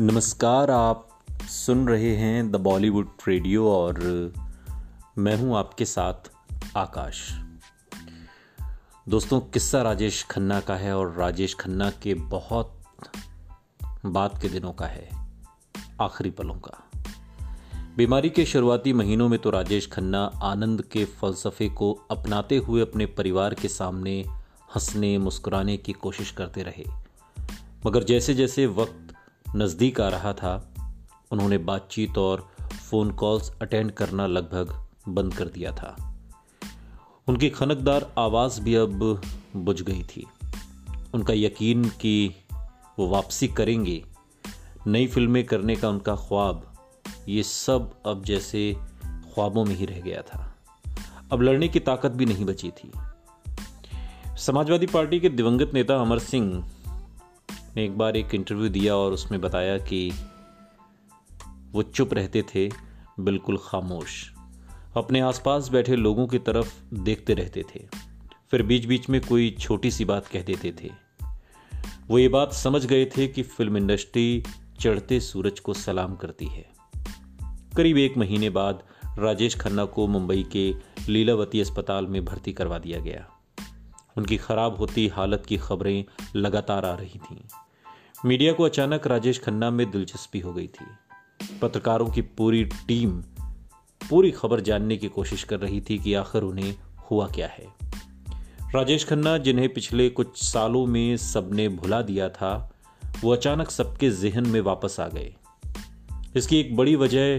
नमस्कार, आप सुन रहे हैं द बॉलीवुड रेडियो और मैं हूँ आपके साथ आकाश। दोस्तों, किस्सा राजेश खन्ना का है और राजेश खन्ना के बहुत बाद के दिनों का है, आखिरी पलों का। बीमारी के शुरुआती महीनों में तो राजेश खन्ना आनंद के फलसफे को अपनाते हुए अपने परिवार के सामने हंसने, मुस्कुराने की कोशिश करते रहे। मगर जैसे जैसे वक्त नज़दीक आ रहा था। उन्होंने बातचीत और फ़ोन कॉल्स अटेंड करना लगभग बंद कर दिया था। उनकी खनकदार आवाज़ भी अब बुझ गई थी। उनका यकीन कि वो वापसी करेंगे, नई फ़िल्में करने का उनका ख्वाब, ये सब अब जैसे ख्वाबों में ही रह गया था। अब लड़ने की ताकत भी नहीं बची थी। समाजवादी पार्टी के दिवंगत नेता अमर सिंह ने एक बार एक इंटरव्यू दिया और उसमें बताया कि वो चुप रहते थे, बिल्कुल खामोश। अपने आसपास बैठे लोगों की तरफ़ देखते रहते थे। फिर बीच बीच में कोई छोटी सी बात कह देते थे। वो ये बात समझ गए थे कि फ़िल्म इंडस्ट्री चढ़ते सूरज को सलाम करती है। करीब एक महीने बाद राजेश खन्ना को मुंबई के लीलावती अस्पताल में भर्ती करवा दिया गया। उनकी खराब होती हालत की खबरें लगातार आ रही थीं। मीडिया को अचानक राजेश खन्ना में दिलचस्पी हो गई थी। पत्रकारों की पूरी टीम पूरी खबर जानने की कोशिश कर रही थी कि आखिर उन्हें हुआ क्या है। राजेश खन्ना, जिन्हें पिछले कुछ सालों में सबने भुला दिया था, वो अचानक सबके जहन में वापस आ गए। इसकी एक बड़ी वजह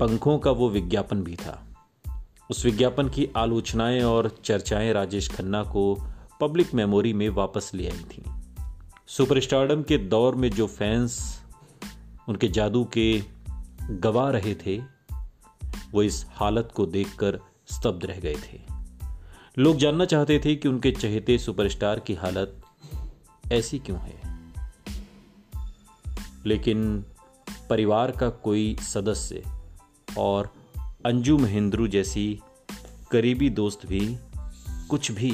पंखों का वो विज्ञापन भी था। उस विज्ञापन की आलोचनाएँ और चर्चाएँ राजेश खन्ना को पब्लिक मेमोरी में वापस ले आई थीं। सुपरस्टारडम के दौर में जो फैंस उनके जादू के गवा रहे थे, वो इस हालत को देखकर स्तब्ध रह गए थे। लोग जानना चाहते थे कि उनके चहेते सुपरस्टार की हालत ऐसी क्यों है। लेकिन परिवार का कोई सदस्य और अंजू महेंद्रू जैसी करीबी दोस्त भी कुछ भी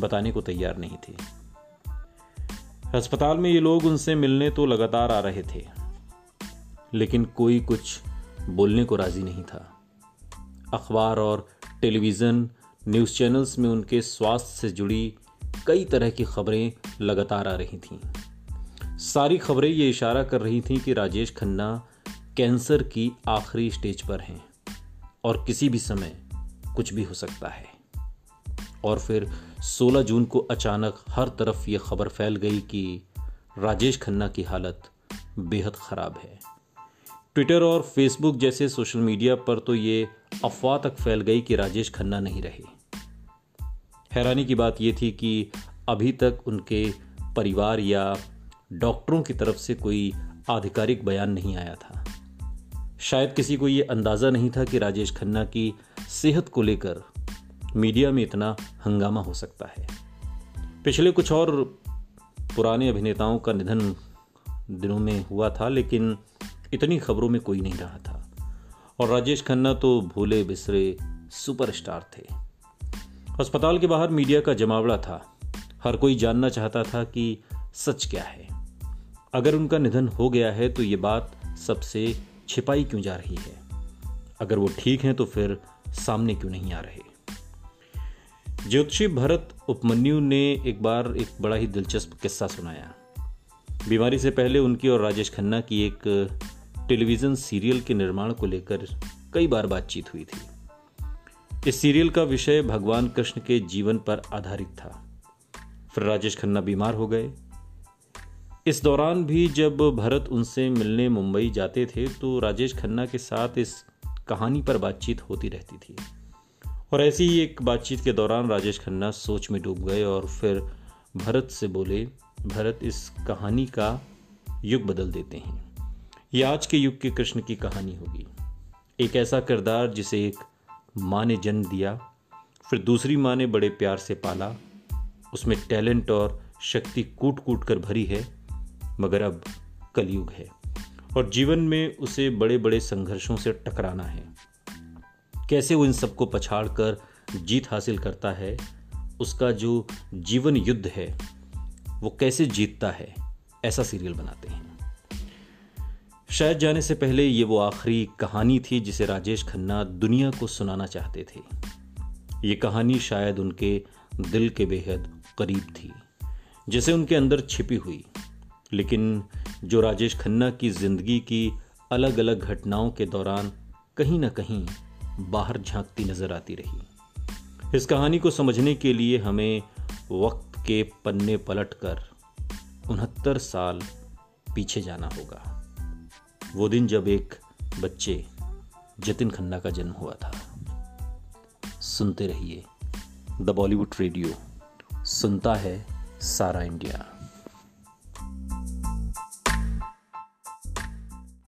बताने को तैयार नहीं थे। अस्पताल में ये लोग उनसे मिलने तो लगातार आ रहे थे, लेकिन कोई कुछ बोलने को राज़ी नहीं था। अखबार और टेलीविज़न, न्यूज़ चैनल्स में उनके स्वास्थ्य से जुड़ी कई तरह की खबरें लगातार आ रही थीं। सारी खबरें ये इशारा कर रही थीं कि राजेश खन्ना कैंसर की आखिरी स्टेज पर हैं और किसी भी समय कुछ भी हो सकता है। और फिर 16 जून को अचानक हर तरफ़ ये खबर फैल गई कि राजेश खन्ना की हालत बेहद ख़राब है। ट्विटर और फेसबुक जैसे सोशल मीडिया पर तो ये अफवाह तक फैल गई कि राजेश खन्ना नहीं रहे। हैरानी की बात यह थी कि अभी तक उनके परिवार या डॉक्टरों की तरफ़ से कोई आधिकारिक बयान नहीं आया था। शायद किसी को ये अंदाज़ा नहीं था कि राजेश खन्ना की सेहत को लेकर मीडिया में इतना हंगामा हो सकता है। पिछले कुछ और पुराने अभिनेताओं का निधन दिनों में हुआ था, लेकिन इतनी खबरों में कोई नहीं रहा था। और राजेश खन्ना तो भूले बिसरे सुपरस्टार थे। अस्पताल के बाहर मीडिया का जमावड़ा था। हर कोई जानना चाहता था कि सच क्या है। अगर उनका निधन हो गया है तो ये बात सबसे छिपाई क्यों जा रही है? अगर वो ठीक हैं तो फिर सामने क्यों नहीं आ रहे? ज्योतिषी भरत उपमन्यु ने एक बार एक बड़ा ही दिलचस्प किस्सा सुनाया। बीमारी से पहले उनकी और राजेश खन्ना की एक टेलीविज़न सीरियल के निर्माण को लेकर कई बार बातचीत हुई थी। इस सीरियल का विषय भगवान कृष्ण के जीवन पर आधारित था। फिर राजेश खन्ना बीमार हो गए। इस दौरान भी जब भरत उनसे मिलने मुंबई जाते थे तो राजेश खन्ना के साथ इस कहानी पर बातचीत होती रहती थी। और ऐसी ही एक बातचीत के दौरान राजेश खन्ना सोच में डूब गए और फिर भरत से बोले, भरत, इस कहानी का युग बदल देते हैं। ये आज के युग के कृष्ण की कहानी होगी। एक ऐसा किरदार जिसे एक माँ ने जन्म दिया, फिर दूसरी माँ ने बड़े प्यार से पाला। उसमें टैलेंट और शक्ति कूट कूट कर भरी है। मगर अब कलयुग है और जीवन में उसे बड़े बड़े संघर्षों से टकराना है। कैसे वो इन सबको पछाड़ कर जीत हासिल करता है? उसका जो जीवन युद्ध है, वो कैसे जीतता है? ऐसा सीरियल बनाते हैं। शायद जाने से पहले ये वो आखिरी कहानी थी जिसे राजेश खन्ना दुनिया को सुनाना चाहते थे। ये कहानी शायद उनके दिल के बेहद करीब थी, जैसे उनके अंदर छिपी हुई। लेकिन जो राजेश खन्ना की ज़िंदगी की अलग अलग घटनाओं के दौरान कहीं ना कहीं बाहर झांकती नज़र आती रही। इस कहानी को समझने के लिए हमें वक्त के पन्ने पलटकर उनहत्तर साल पीछे जाना होगा। वो दिन जब एक बच्चे जतिन खन्ना का जन्म हुआ था। सुनते रहिए द बॉलीवुड रेडियो, सुनता है सारा इंडिया।